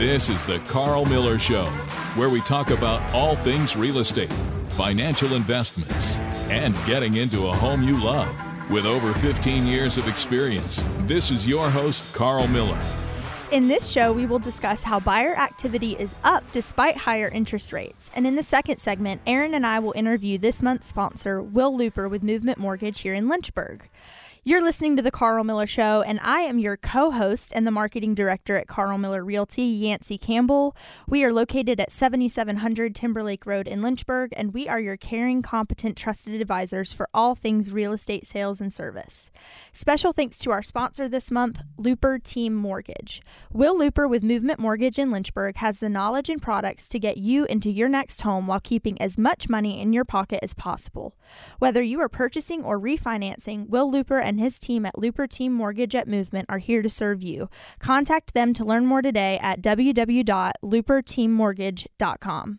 This is the Carl Miller Show, where we talk about all things real estate, financial investments, and getting into a home you love. With over 15 years of experience, this is your host, Carl Miller. In this show, we will discuss how buyer activity is up despite higher interest rates. And in the second segment, Erin and I will interview this month's sponsor, Will Luper with Movement Mortgage here in Lynchburg. You're listening to the Carl Miller Show, and I am your co host and the marketing director at Carl Miller Realty, Yancy Campbell. We are located at 7700 Timberlake Road in Lynchburg, and we are your caring, competent, trusted advisors for all things real estate sales and service. Special thanks to our sponsor this month, Luper Team Mortgage. Will Luper with Movement Mortgage in Lynchburg has the knowledge and products to get you into your next home while keeping as much money in your pocket as possible. Whether you are purchasing or refinancing, Will Luper and his team at Luper Team Mortgage at Movement are here to serve you. Contact them to learn more today at www.luperteammortgage.com.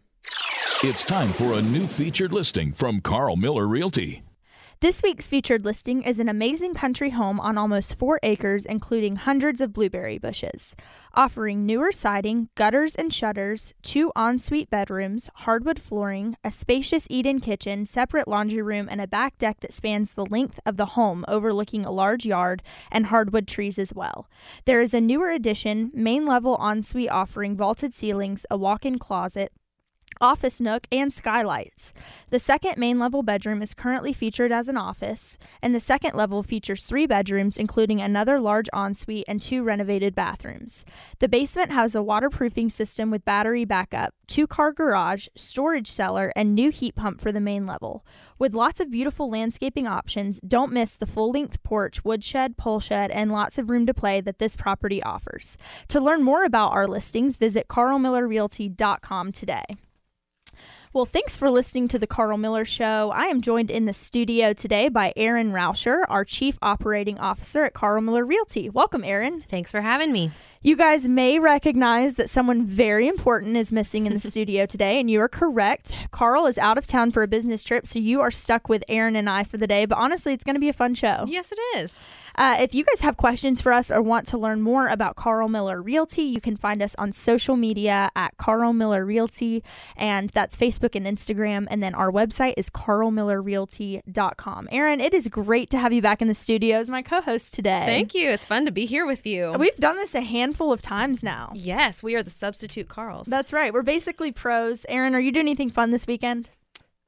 It's time for a new featured listing from Carl Miller Realty. This week's featured listing is an amazing country home on almost four acres, including hundreds of blueberry bushes. Offering newer siding, gutters and shutters, two ensuite bedrooms, hardwood flooring, a spacious eat in kitchen, separate laundry room, and a back deck that spans the length of the home, overlooking a large yard and hardwood trees as well. There is a newer addition, main level ensuite offering vaulted ceilings, a walk in closet, office nook, and skylights. The second main level bedroom is currently featured as an office, and the second level features three bedrooms, including another large ensuite and two renovated bathrooms. The basement has a waterproofing system with battery backup, two car garage, storage cellar, and new heat pump for the main level. With lots of beautiful landscaping options, don't miss the full length porch, woodshed, pole shed, and lots of room to play that this property offers. To learn more about our listings, visit carlmillerrealty.com today. Well, thanks for listening to the Carl Miller Show. I am joined in the studio today by Erin Rauscher, our Chief Operating Officer at Carl Miller Realty. Welcome, Erin. Thanks for having me. You guys may recognize that someone very important is missing in the studio today, and you are correct. Carl is out of town for a business trip, so you are stuck with Erin and I for the day. But honestly, it's going to be a fun show. Yes, it is. Uh, if you guys have questions for us or want to learn more about Carl Miller Realty, you can find us on social media at Carl Miller Realty, and that's Facebook and Instagram. And then our website is carlmillerrealty.com. Erin, it is great to have you back in the studio as my co host today. Thank you. It's fun to be here with you. We've done this a handful of times now. Yes, we are the substitute Carls. That's right. We're basically pros. Erin, are you doing anything fun this weekend?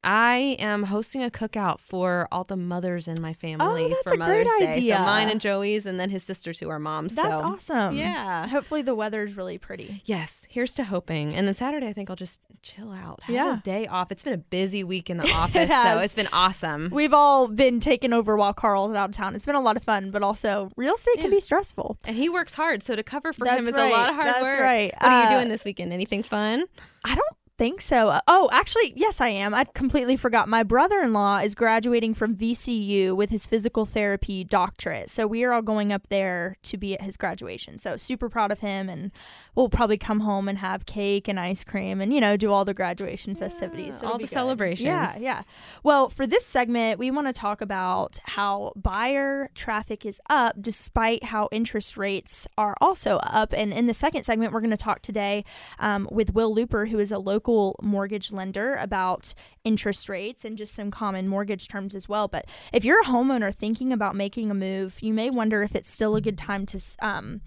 I am hosting a cookout for all the mothers in my family Oh, that's for a great Day. idea. So mine and Joey's, and then his sisters who are moms. That's so awesome. Yeah. Hopefully the weather's really pretty. yes, here's to hoping. And then Saturday, I think I'll just chill out, have Yeah. a day off. It's been a busy week in the office, has. so it's been awesome. We've all been taken over while Carl's out of town. It's been a lot of fun, but also real estate can be stressful. And he works hard, so to cover for That's him is right. a lot of hard That's work. That's right. What are Uh, you doing this weekend? Anything fun? I don't think so. Uh, Oh, actually, yes, I am. I completely forgot. My brother in law is graduating from VCU with his physical therapy doctorate. So we are all going up there to be at his graduation. So super proud of him. And we'll probably come home and have cake and ice cream and, you know, do all the graduation festivities. It'll all the good. celebrations. Yeah, yeah. Well, for this segment, we want to talk about how buyer traffic is up despite how interest rates are also up. And in the second segment, we're going to talk today um, with Will Luper, who is a local mortgage lender, about interest rates and just some common mortgage terms as well. But if you're a homeowner thinking about making a move, you may wonder if it's still a good time to. Um,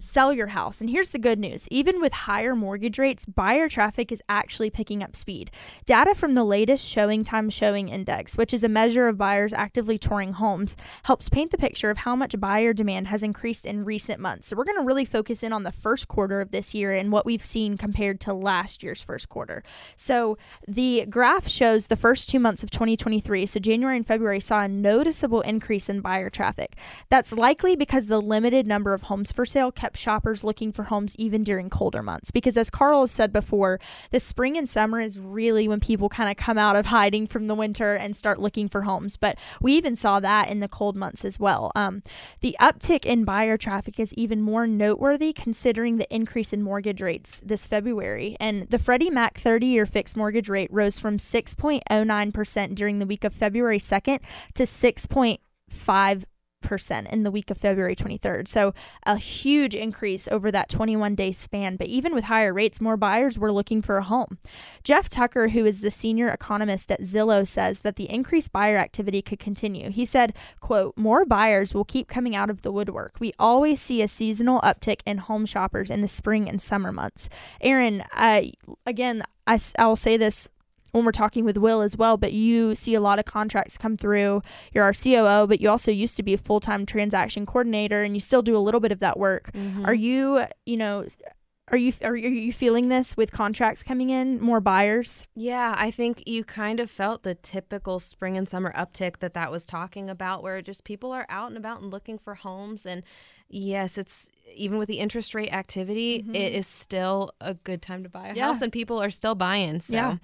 sell your house. And here's the good news even with higher mortgage rates, buyer traffic is actually picking up speed. Data from the latest Showing Time Showing Index, which is a measure of buyers actively touring homes, helps paint the picture of how much buyer demand has increased in recent months. So we're going to really focus in on the first quarter of this year and what we've seen compared to last year's first quarter. So the graph shows the first two months of 2023, so January and February, saw a noticeable increase in buyer traffic. That's likely because the limited number of homes for sale kept shoppers looking for homes even during colder months. Because as Carl has said before, the spring and summer is really when people kind of come out of hiding from the winter and start looking for homes. But we even saw that in the cold months as well. Um, the uptick in buyer traffic is even more noteworthy considering the increase in mortgage rates this February. And the Freddie Mac 30 year fixed mortgage rate rose from 6.09% during the week of February 2nd to 6.5 percent in the week of February 23rd. So a huge increase over that 21 day span. But even with higher rates, more buyers were looking for a home. Jeff Tucker, who is the senior economist at Zillow, says that the increased buyer activity could continue. He said, quote, more buyers will keep coming out of the woodwork. We always see a seasonal uptick in home shoppers in the spring and summer months. Erin, uh, again, I, I will say this when we're talking with Will as well, but you see a lot of contracts come through. You're our COO, but you also used to be a full time transaction coordinator and you still do a little bit of that work. Mm-hmm. Are you, you know, are you are you feeling this with contracts coming in, more buyers? Yeah, I think you kind of felt the typical spring and summer uptick that that was talking about, where just people are out and about and looking for homes. And yes, it's even with the interest rate activity, mm-hmm. it is still a good time to buy a yeah. house, and people are still buying. So. Yeah.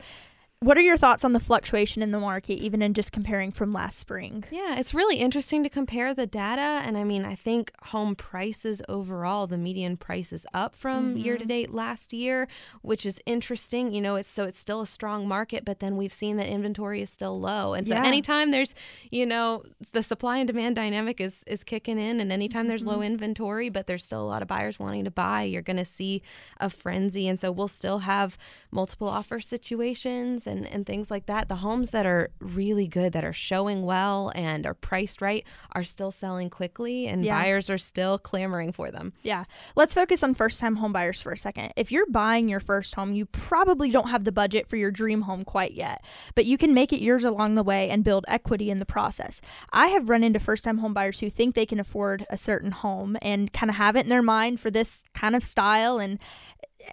What are your thoughts on the fluctuation in the market, even in just comparing from last spring? Yeah, it's really interesting to compare the data. And I mean, I think home prices overall, the median price is up from mm-hmm. year to date last year, which is interesting. You know, it's so it's still a strong market, but then we've seen that inventory is still low. And so yeah. anytime there's, you know, the supply and demand dynamic is is kicking in, and anytime mm-hmm. there's low mm-hmm. inventory, but there's still a lot of buyers wanting to buy, you're going to see a frenzy. And so we'll still have multiple offer situations and, and things like that, the homes that are really good, that are showing well and are priced right, are still selling quickly and yeah. buyers are still clamoring for them. Yeah. Let's focus on first time home buyers for a second. If you're buying your first home, you probably don't have the budget for your dream home quite yet, but you can make it yours along the way and build equity in the process. I have run into first time home buyers who think they can afford a certain home and kind of have it in their mind for this kind of style and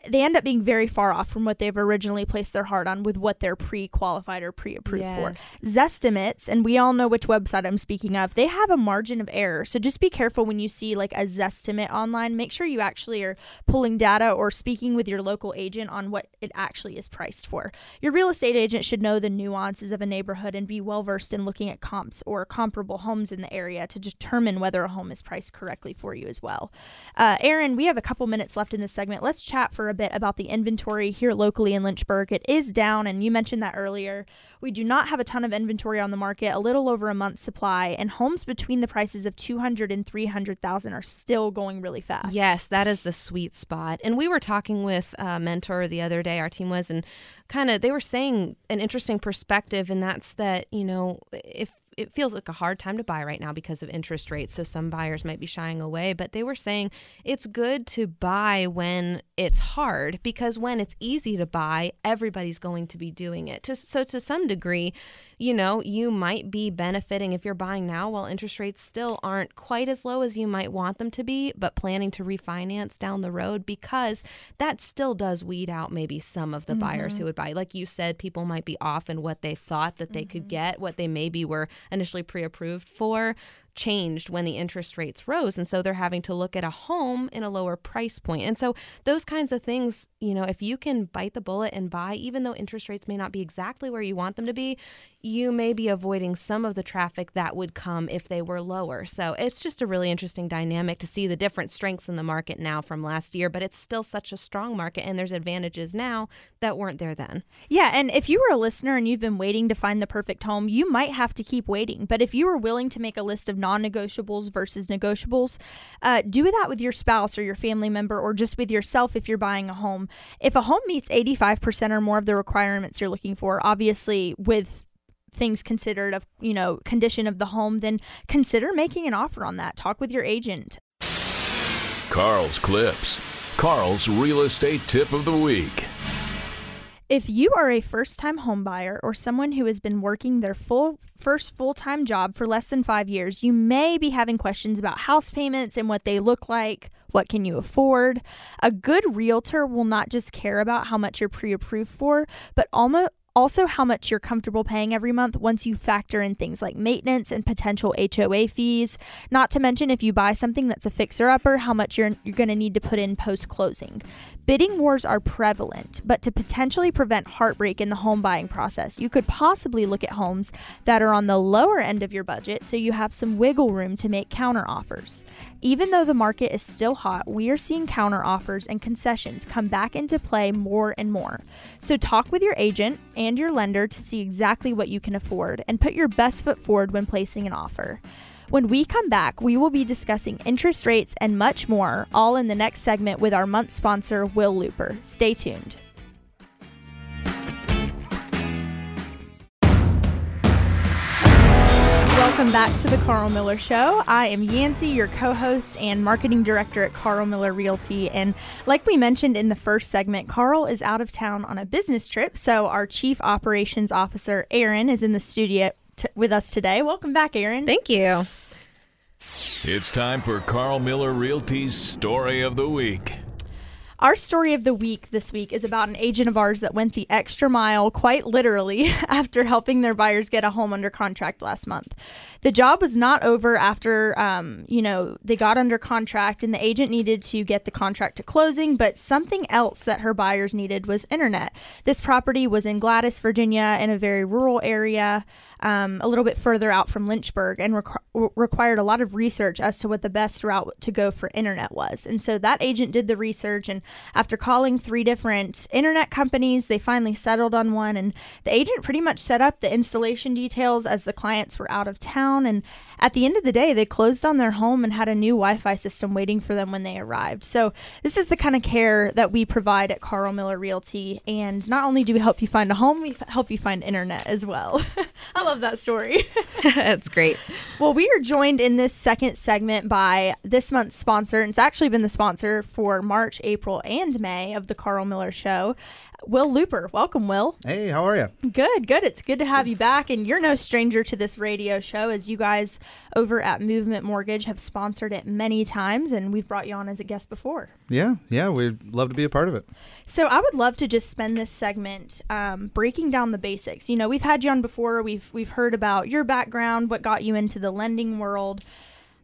they end up being very far off from what they've originally placed their heart on with what they're pre-qualified or pre-approved yes. for. Zestimates, and we all know which website I'm speaking of, they have a margin of error. So just be careful when you see like a Zestimate online. Make sure you actually are pulling data or speaking with your local agent on what it actually is priced for. Your real estate agent should know the nuances of a neighborhood and be well versed in looking at comps or comparable homes in the area to determine whether a home is priced correctly for you as well. Uh, Erin, we have a couple minutes left in this segment. Let's chat for a bit about the inventory here locally in Lynchburg. It is down, and you mentioned that earlier. We do not have a ton of inventory on the market, a little over a month's supply, and homes between the prices of 200 and 300,000 are still going really fast. Yes, that is the sweet spot. And we were talking with a mentor the other day, our team was, and kind of they were saying an interesting perspective, and that's that, you know, if it feels like a hard time to buy right now because of interest rates. So some buyers might be shying away, but they were saying it's good to buy when it's hard because when it's easy to buy, everybody's going to be doing it. So to some degree, you know, you might be benefiting if you're buying now while interest rates still aren't quite as low as you might want them to be, but planning to refinance down the road because that still does weed out maybe some of the mm-hmm. buyers who would buy. Like you said, people might be off in what they thought that they mm-hmm. could get, what they maybe were initially pre approved for changed when the interest rates rose. And so they're having to look at a home in a lower price point. And so those kinds of things, you know, if you can bite the bullet and buy, even though interest rates may not be exactly where you want them to be, you may be avoiding some of the traffic that would come if they were lower. So it's just a really interesting dynamic to see the different strengths in the market now from last year, but it's still such a strong market and there's advantages now that weren't there then. Yeah. And if you were a listener and you've been waiting to find the perfect home, you might have to keep waiting. But if you were willing to make a list of non negotiables versus negotiables. Uh, do that with your spouse or your family member or just with yourself if you're buying a home. If a home meets 85% or more of the requirements you're looking for, obviously with things considered of you know condition of the home then consider making an offer on that talk with your agent carl's clips carl's real estate tip of the week if you are a first time homebuyer or someone who has been working their full first full time job for less than five years, you may be having questions about house payments and what they look like. What can you afford? A good realtor will not just care about how much you're pre approved for, but almost also how much you're comfortable paying every month once you factor in things like maintenance and potential HOA fees. Not to mention if you buy something that's a fixer upper, how much you're you're going to need to put in post closing. Bidding wars are prevalent, but to potentially prevent heartbreak in the home buying process, you could possibly look at homes that are on the lower end of your budget so you have some wiggle room to make counter offers. Even though the market is still hot, we are seeing counter offers and concessions come back into play more and more. So talk with your agent and your lender to see exactly what you can afford and put your best foot forward when placing an offer. When we come back, we will be discussing interest rates and much more, all in the next segment with our month sponsor, Will Luper. Stay tuned. Welcome back to the Carl Miller Show. I am Yancy, your co host and marketing director at Carl Miller Realty. And like we mentioned in the first segment, Carl is out of town on a business trip. So our chief operations officer, Erin, is in the studio t- with us today. Welcome back, Erin. Thank you. It's time for Carl Miller Realty's Story of the Week. Our story of the week this week is about an agent of ours that went the extra mile, quite literally, after helping their buyers get a home under contract last month. The job was not over after, um, you know, they got under contract and the agent needed to get the contract to closing, but something else that her buyers needed was internet. This property was in Gladys, Virginia, in a very rural area um, a little bit further out from Lynchburg and requ- required a lot of research as to what the best route to go for internet was. And so that agent did the research, and after calling three different internet companies, they finally settled on one. And the agent pretty much set up the installation details as the clients were out of town. And at the end of the day, they closed on their home and had a new Wi Fi system waiting for them when they arrived. So, this is the kind of care that we provide at Carl Miller Realty. And not only do we help you find a home, we help you find internet as well. I love love that story. That's great. Well, we are joined in this second segment by this month's sponsor. And it's actually been the sponsor for March, April, and May of the Carl Miller Show. Will Luper. Welcome, Will. Hey, how are you? Good, good. It's good to have you back. And you're no stranger to this radio show, as you guys over at Movement Mortgage have sponsored it many times, and we've brought you on as a guest before. Yeah, yeah, we'd love to be a part of it. So I would love to just spend this segment um, breaking down the basics. You know, we've had you on before. We've we've heard about your background, what got you into the lending world.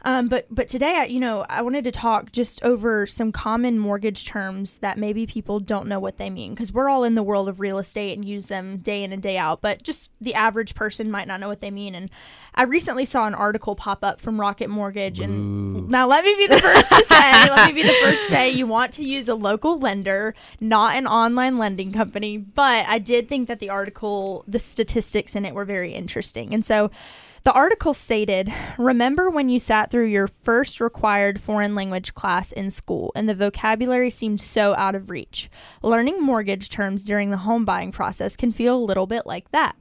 Um, but but today, I, you know, I wanted to talk just over some common mortgage terms that maybe people don't know what they mean because we're all in the world of real estate and use them day in and day out. But just the average person might not know what they mean. And I recently saw an article pop up from Rocket Mortgage, and now let me be the first to say, let me be the first to say, you want to use a local lender, not an online lending company. But I did think that the article, the statistics in it were very interesting, and so. The article stated Remember when you sat through your first required foreign language class in school and the vocabulary seemed so out of reach? Learning mortgage terms during the home buying process can feel a little bit like that.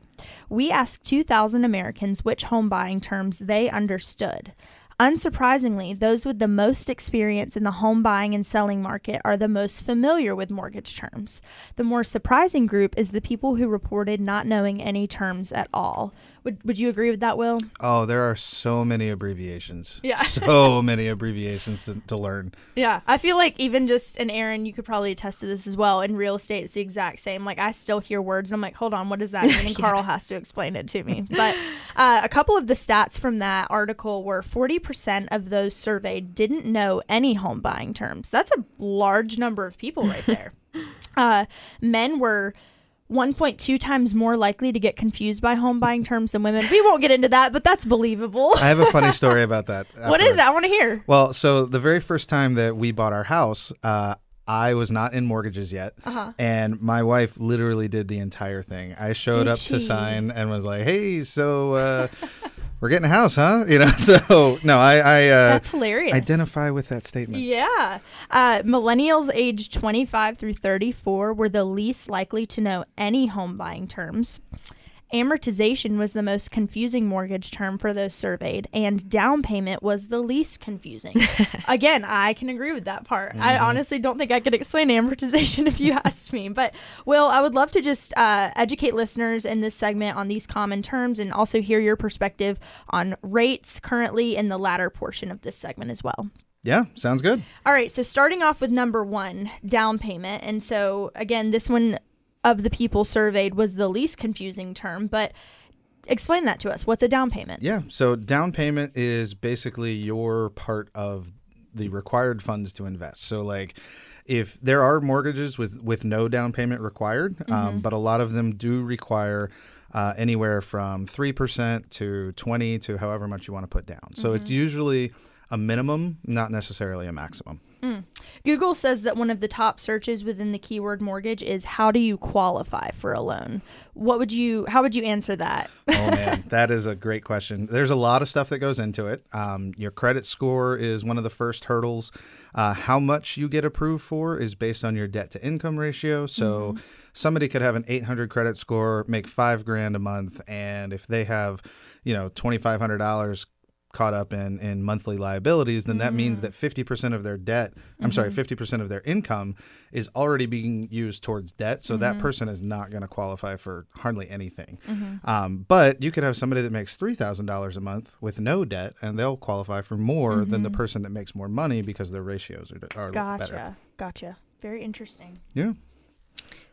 We asked 2,000 Americans which home buying terms they understood. Unsurprisingly, those with the most experience in the home buying and selling market are the most familiar with mortgage terms. The more surprising group is the people who reported not knowing any terms at all. Would, would you agree with that, Will? Oh, there are so many abbreviations. Yeah. so many abbreviations to, to learn. Yeah. I feel like even just, and Erin, you could probably attest to this as well. In real estate, it's the exact same. Like, I still hear words and I'm like, hold on, what does that mean? And yeah. Carl has to explain it to me. But uh, a couple of the stats from that article were 40% of those surveyed didn't know any home buying terms. That's a large number of people right there. uh, men were 1.2 times more likely to get confused by home buying terms than women. We won't get into that, but that's believable. I have a funny story about that. what is it? I want to hear. Well, so the very first time that we bought our house, uh, I was not in mortgages yet, uh-huh. and my wife literally did the entire thing. I showed did up she? to sign and was like, "Hey, so uh, we're getting a house, huh? You know, so no, I, I uh, that's hilarious. Identify with that statement. Yeah, uh, millennials aged 25 through 34 were the least likely to know any home buying terms. Amortization was the most confusing mortgage term for those surveyed, and down payment was the least confusing. Again, I can agree with that part. Mm-hmm. I honestly don't think I could explain amortization if you asked me. But, Will, I would love to just uh, educate listeners in this segment on these common terms and also hear your perspective on rates currently in the latter portion of this segment as well. Yeah, sounds good. All right, so starting off with number one, down payment. And so, again, this one of the people surveyed was the least confusing term, but explain that to us. What's a down payment? Yeah, so down payment is basically your part of the required funds to invest. So like if there are mortgages with with no down payment required, um, mm-hmm. um, but a lot of them do require uh, anywhere from three percent to twenty to however much you want to put down. So mm-hmm. it's usually a minimum, not necessarily a maximum. Google says that one of the top searches within the keyword mortgage is how do you qualify for a loan? What would you how would you answer that? Oh man, that is a great question. There's a lot of stuff that goes into it. Um, your credit score is one of the first hurdles. Uh, how much you get approved for is based on your debt to income ratio. So somebody could have an 800 credit score, make five grand a month, and if they have, you know, twenty five hundred dollars caught up in in monthly liabilities, then that means mm. that 50% of their debt, I'm sorry, mm-hmm. 50% of their income is already being used towards debt. So that mm-hmm. person is not going to qualify for hardly anything. Mm-hmm. Um, but you could have somebody that makes $3,000 a month with no debt, and they'll qualify for more than the person that makes more money because their ratios are, are Gotcha. better. Gotcha. Very interesting. Yeah.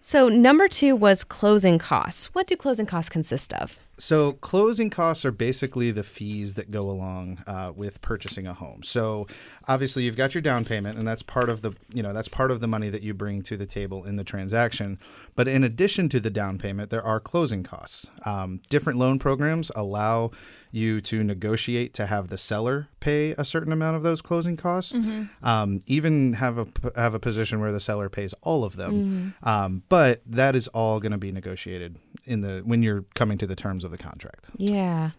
So number two was closing costs. What do closing costs consist of? So closing costs are basically the fees that go along uh, with purchasing a home. So obviously you've got your down payment, and that's part of the you know that's part of the money that you bring to the table in the transaction. But in addition to the down payment, there are closing costs. Um, different loan programs allow you to negotiate to have the seller pay a certain amount of those closing costs. Um, even have a have a position where the seller pays all of them. Um, but that is all going to be negotiated in the when you're coming to the terms of the contract. Yeah.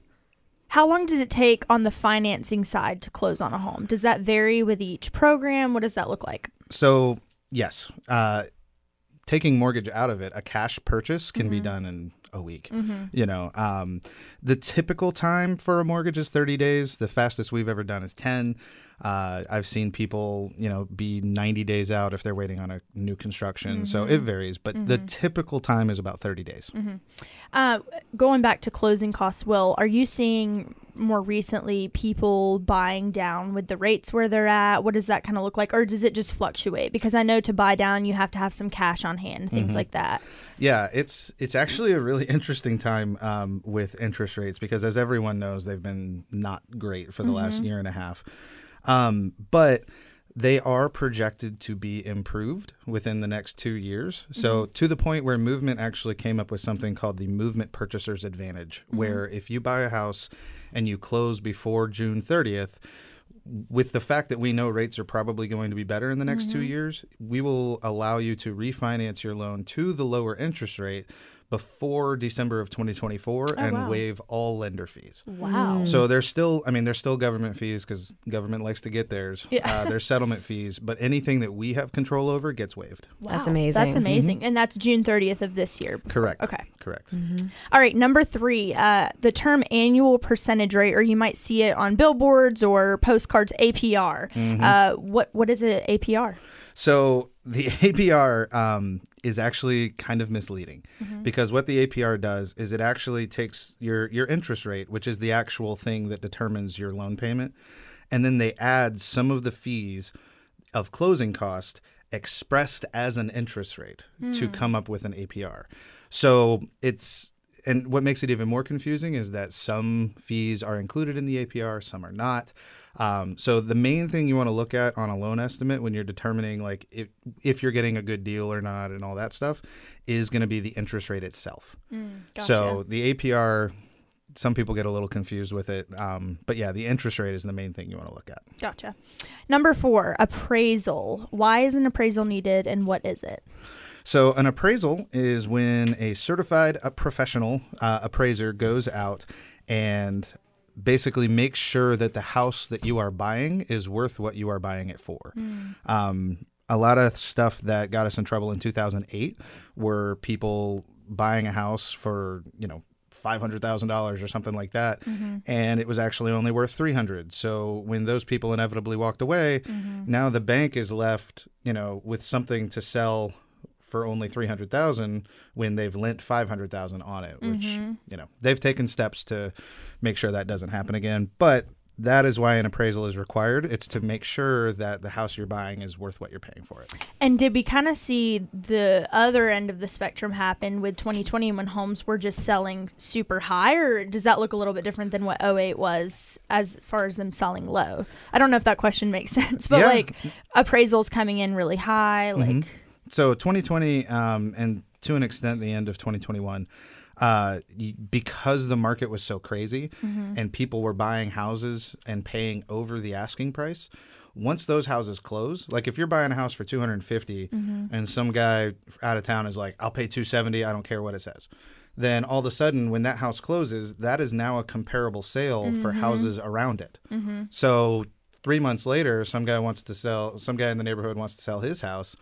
How long does it take on the financing side to close on a home? Does that vary with each program? What does that look like? So yes, uh, taking mortgage out of it, a cash purchase can be done in a week. You know, um, the typical time for a mortgage is 30 days. The fastest we've ever done is 10. Uh, I've seen people, you know, be 90 days out if they're waiting on a new construction. So it varies, but the typical time is about 30 days. Uh, going back to closing costs, Will, are you seeing more recently people buying down with the rates where they're at? What does that kind of look like? Or does it just fluctuate? Because I know to buy down, you have to have some cash on hand, things like that. Yeah, it's it's actually a really interesting time um, with interest rates because, as everyone knows, they've been not great for the last year and a half. Um, but they are projected to be improved within the next two years. So, mm-hmm. to the point where Movement actually came up with something called the Movement Purchaser's Advantage, mm-hmm. where if you buy a house and you close before June 30th, with the fact that we know rates are probably going to be better in the next two mm-hmm. years, we will allow you to refinance your loan to the lower interest rate before December of 2024 and wow. waive all lender fees. Wow. So there's still, I mean, there's still government fees because government likes to get theirs. Yeah. Uh, there's settlement fees, but anything that we have control over gets waived. Wow. That's amazing. That's amazing. And that's June 30th of this year. Correct. Okay. Correct. All right, number three, uh, the term annual percentage rate, or you might see it on billboards or postcards, APR. Uh, what what is it, APR? So the APR um, is actually kind of misleading because what the APR does is it actually takes your your interest rate, which is the actual thing that determines your loan payment, and then they add some of the fees of closing cost expressed as an interest rate to come up with an APR. So it's and what makes it even more confusing is that some fees are included in the APR, some are not. Um, so the main thing you want to look at on a loan estimate when you're determining like if if you're getting a good deal or not and all that stuff is going to be the interest rate itself. So the APR, some people get a little confused with it, um, but yeah, the interest rate is the main thing you want to look at. Gotcha. Number four, appraisal. Why is an appraisal needed and what is it? So, an appraisal is when a certified uh, professional uh, appraiser goes out and basically makes sure that the house that you are buying is worth what you are buying it for. Um, a lot of stuff that got us in trouble in 2008 were people buying a house for, you know, five hundred thousand dollars or something like that, and it was actually only worth three hundred. So when those people inevitably walked away, now the bank is left, you know, with something to sell for only 300,000 when they've lent 500,000 on it, which, mm-hmm. you know, they've taken steps to make sure that doesn't happen again, but that is why an appraisal is required. It's to make sure that the house you're buying is worth what you're paying for it. And did we kind of see the other end of the spectrum happen with 2020 when homes were just selling super high, or does that look a little bit different than what 08 was as far as them selling low? I don't know if that question makes sense, but Yeah. like appraisals coming in really high, mm-hmm. like So 2020, um, and to an extent, the end of 2021, uh, because the market was so crazy Mm-hmm. and people were buying houses and paying over the asking price. Once those houses close, like if you're buying a house for 250 Mm-hmm. and some guy out of town is like, I'll pay 270, I don't care what it says. Then all of a sudden, when that house closes, that is now a comparable sale for Mm-hmm. houses around it. So three months later, some guy wants to sell, some guy in the neighborhood wants to sell his house.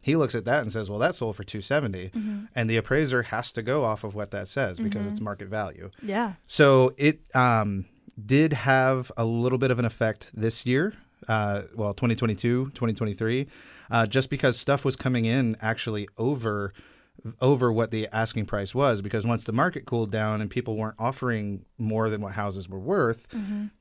He looks at that and says, "Well, that sold for 270." Mm-hmm. And the appraiser has to go off of what that says because it's market value. Yeah. So it um, did have a little bit of an effect this year, uh, well, 2022, 2023, uh, just because stuff was coming in actually over over what the asking price was because once the market cooled down and people weren't offering more than what houses were worth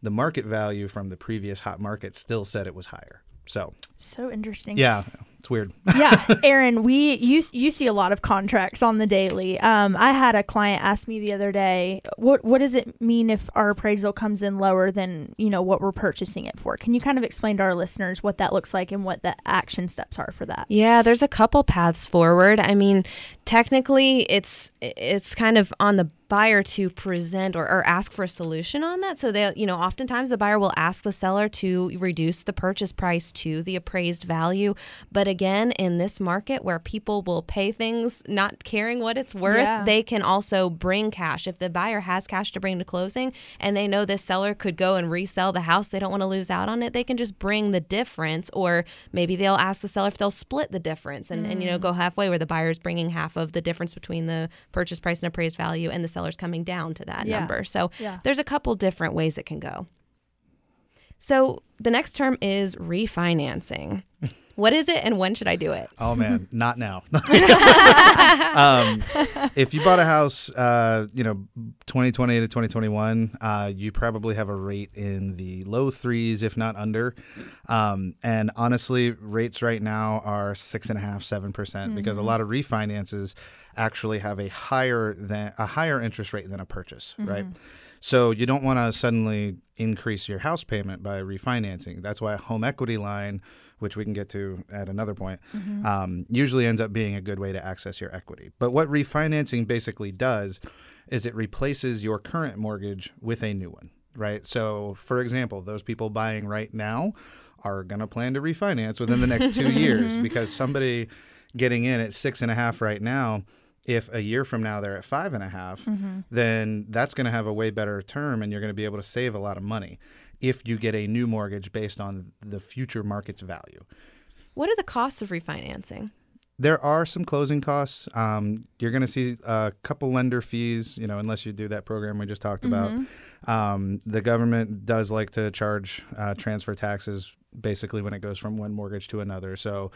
the market value from the previous hot market still said it was higher so So interesting. yeah it's weird yeah, Erin, we you you see a lot of contracts on the daily. Um, I had a client ask me the other day, what what does it mean if our appraisal comes in lower than you know what we're purchasing it for? Can you kind of explain to our listeners what that looks like and what the action steps are for that? Yeah, there's a couple paths forward. I mean, technically, it's it's kind of on the buyer to present or, or ask for a solution on that. So they, you know, oftentimes the buyer will ask the seller to reduce the purchase price to the appraised value. But again, in this market where people will pay things not caring what it's worth, Yeah. they can also bring cash. If the buyer has cash to bring to closing and they know this seller could go and resell the house, they don't want to lose out on it, they can just bring the difference or maybe they'll ask the seller if they'll split the difference and, and you know go mm. halfway where the buyer's bringing half of the difference between the purchase price and appraised value and the seller's coming down to that Yeah. number. So Yeah. there's a couple different ways it can go. So the next term is refinancing. what is it and when should I do it? Oh man, not now. um, if you bought a house, uh, you know, 2020 to 2021, uh, you probably have a rate in the low threes, if not under. Um, and honestly, rates right now are six and a half, seven percent, because a lot of refinances actually have a higher than a higher interest rate than a purchase, right? So you don't want to suddenly increase your house payment by refinancing. That's why a home equity line, which we can get to at another point, um, usually ends up being a good way to access your equity. But what refinancing basically does is it replaces your current mortgage with a new one, right? So, for example, those people buying right now are going to plan to refinance within the next two years because somebody getting in at six and a half right now if a year from now they're at five and a half, then that's going to have a way better term and you're going to be able to save a lot of money if you get a new mortgage based on the future market's value. What are the costs of refinancing? There are some closing costs. Um, you're going to see a couple lender fees, you know, unless you do that program we just talked about. Um, the government does like to charge uh, transfer taxes basically when it goes from one mortgage to another. So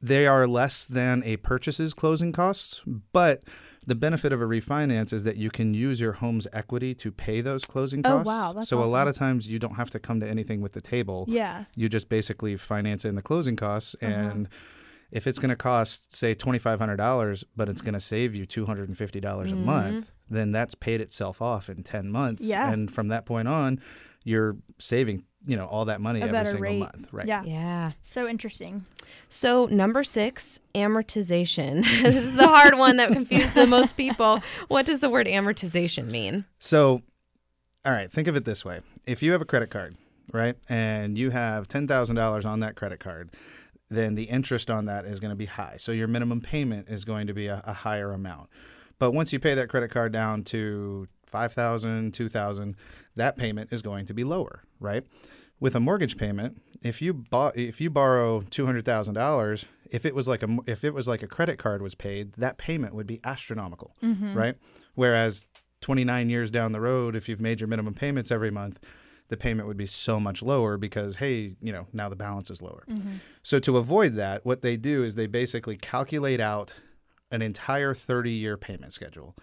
they are less than a purchase's closing costs, but the benefit of a refinance is that you can use your home's equity to pay those closing costs. Oh, costs. wow, that's so a lot of times you don't have to come to anything with the table Yeah. you just basically finance in the closing costs uh-huh. and if it's going to cost say $2500 but it's going to save you $250 a mm-hmm. month then that's paid itself off in 10 months Yeah. and from that point on you're saving you know all that money A every single rate. month right Yeah. Yeah. So interesting. So number six, amortization. this is the hard one that confused the most people. What does the word amortization mean? So, all right, think of it this way. If you have a credit card, right, and you have $10,000 on that credit card, then the interest on that is going to be high. So your minimum payment is going to be a, a higher amount. But once you pay that credit card down to 5000 2000 that payment is going to be lower, right? With a mortgage payment, if you bought if you borrow $200,000, if it was like a if it was like a credit card was paid, that payment would be astronomical, mm-hmm. right? Whereas 29 years down the road, if you've made your minimum payments every month, the payment would be so much lower because, hey, you know, now the balance is lower. Mm-hmm. So to avoid that, what they do is they basically calculate out an entire 30 year payment schedule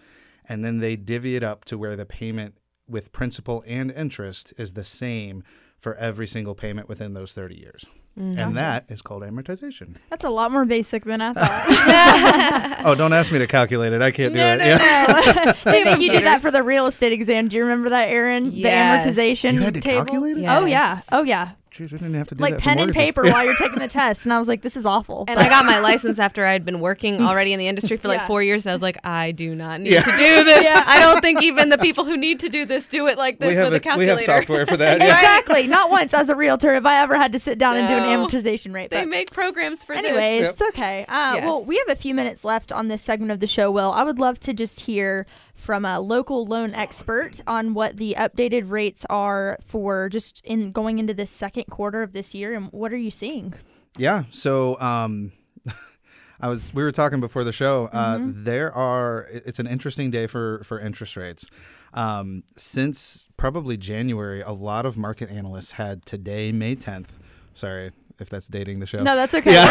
and then they divvy it up to where the payment with principal and interest is the same for every single payment within those 30 years. Mm, and that is called amortization. That's a lot more basic than I thought. oh, don't ask me to calculate it. I can't do no, it. no, Yeah. no. they make you do that for the real estate exam. Do you remember that, Erin? Yes. The amortization You had to table. calculate it? Oh yeah. Oh yeah. Geez, we didn't have to do like that for pen and paper while you're taking the test, and I was like, this is awful. And I got my license after I had been working already in the industry for like Yeah. four years. And I was like, I do not need Yeah. to do this. Yeah. I don't think even the people who need to do this do it like this we have with a a- we have software for that. exactly. Not once as a realtor have I ever had to sit down and do an amortization rate. They But make programs for Anyways, this. it's okay. Uh, Well, we have a few minutes left on this segment of the show. Will I would love to just hear from a local loan expert on what the updated rates are for just in going into this second quarter of this year, and what are you seeing? Yeah. So um, I was we were talking before the show. Uh, There are it's an interesting day for for interest rates. Um, since probably January, a lot of market analysts had today, May tenth. Sorry if that's dating the show. No, that's okay.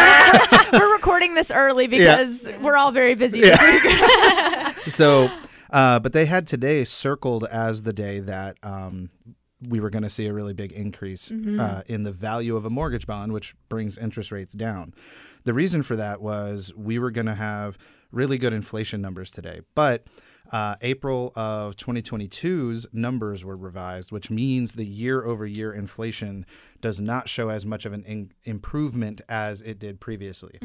we're recording this early because we're all very busy week. so, uh, but they had today circled as the day that um, we were going to see a really big increase uh, in the value of a mortgage bond, which brings interest rates down. The reason for that was we were going to have really good inflation numbers today, but uh, April of 2022's numbers were revised, which means the year over year inflation does not show as much of an in- improvement as it did previously.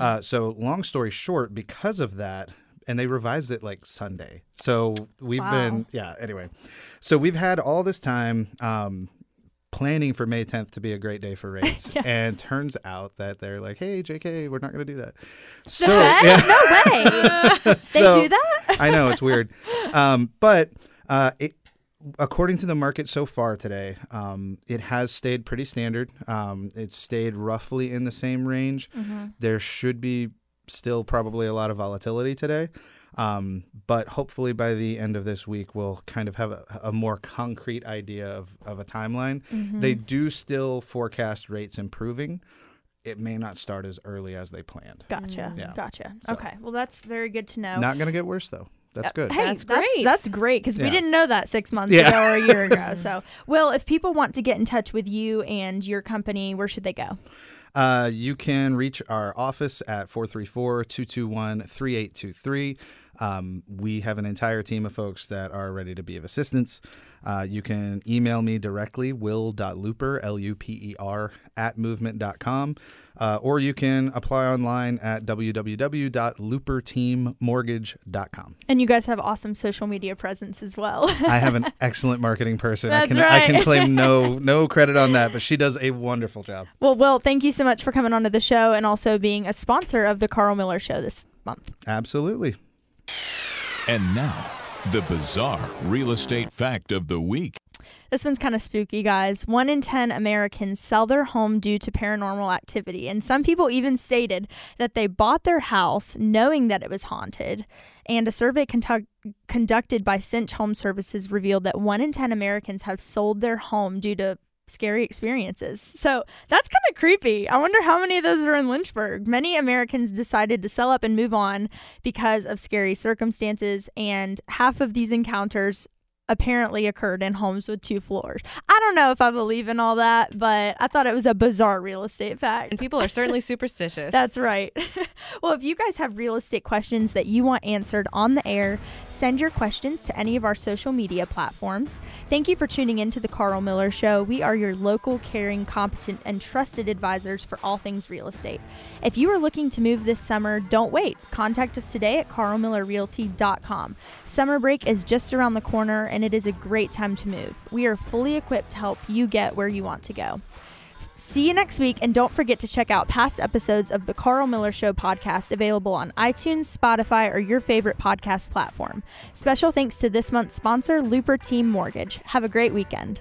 Uh, so, long story short, because of that, and they revised it like Sunday. So we've Wow. been, yeah, anyway. So we've had all this time um, planning for May 10th to be a great day for rates. And turns out that they're like, hey, JK, we're not going to do that. So, Heck? yeah. No way. they So- do that? I know it's weird, um, but uh, it, according to the market so far today, um, it has stayed pretty standard. Um, it's stayed roughly in the same range. There should be still probably a lot of volatility today. Um, but hopefully by the end of this week, we'll kind of have a, a more concrete idea of, of a timeline. They do still forecast rates improving. It may not start as early as they planned. Gotcha. Yeah. Gotcha. So- Okay. Well, that's very good to know. Not going to get worse, though. That's good. Hey, That's that's great. That's great because we didn't know that six months Yeah. ago or a year ago. So, Will, if people want to get in touch with you and your company, where should they go? Uh, you can reach our office at 434 221 3823. Um, we have an entire team of folks that are ready to be of assistance. Uh, you can email me directly, will.luper, L U P E R, at movement.com. Uh, or you can apply online at www.luperteammortgage.com. And you guys have awesome social media presence as well. I have an excellent marketing person. I That's can I can claim no no credit on that, but she does a wonderful job. well, Will, thank you so much for coming onto the show and also being a sponsor of the Carl Miller Show this month. Absolutely. And now, the bizarre real estate fact of the week. This one's kind of spooky, guys. One in 10 Americans sell their home due to paranormal activity. And some people even stated that they bought their house knowing that it was haunted. And a survey conduct- conducted by Cinch Home Services revealed that one in 10 Americans have sold their home due to scary experiences. So that's kind of creepy. I wonder how many of those are in Lynchburg. Many Americans decided to sell up and move on because of scary circumstances. And half of these encounters apparently occurred in homes with two floors. I don't know if I believe in all that, but I thought it was a bizarre real estate fact. And people are certainly superstitious. That's right. well, if you guys have real estate questions that you want answered on the air, send your questions to any of our social media platforms. Thank you for tuning in to the Carl Miller Show. We are your local, caring, competent, and trusted advisors for all things real estate. If you are looking to move this summer, don't wait. Contact us today at carlmillerrealty.com. Summer break is just around the corner, and it is a great time to move. We are fully equipped to help you get where you want to go. See you next week, and don't forget to check out past episodes of the Carl Miller Show podcast available on iTunes, Spotify, or your favorite podcast platform. Special thanks to this month's sponsor, Luper Team Mortgage. Have a great weekend.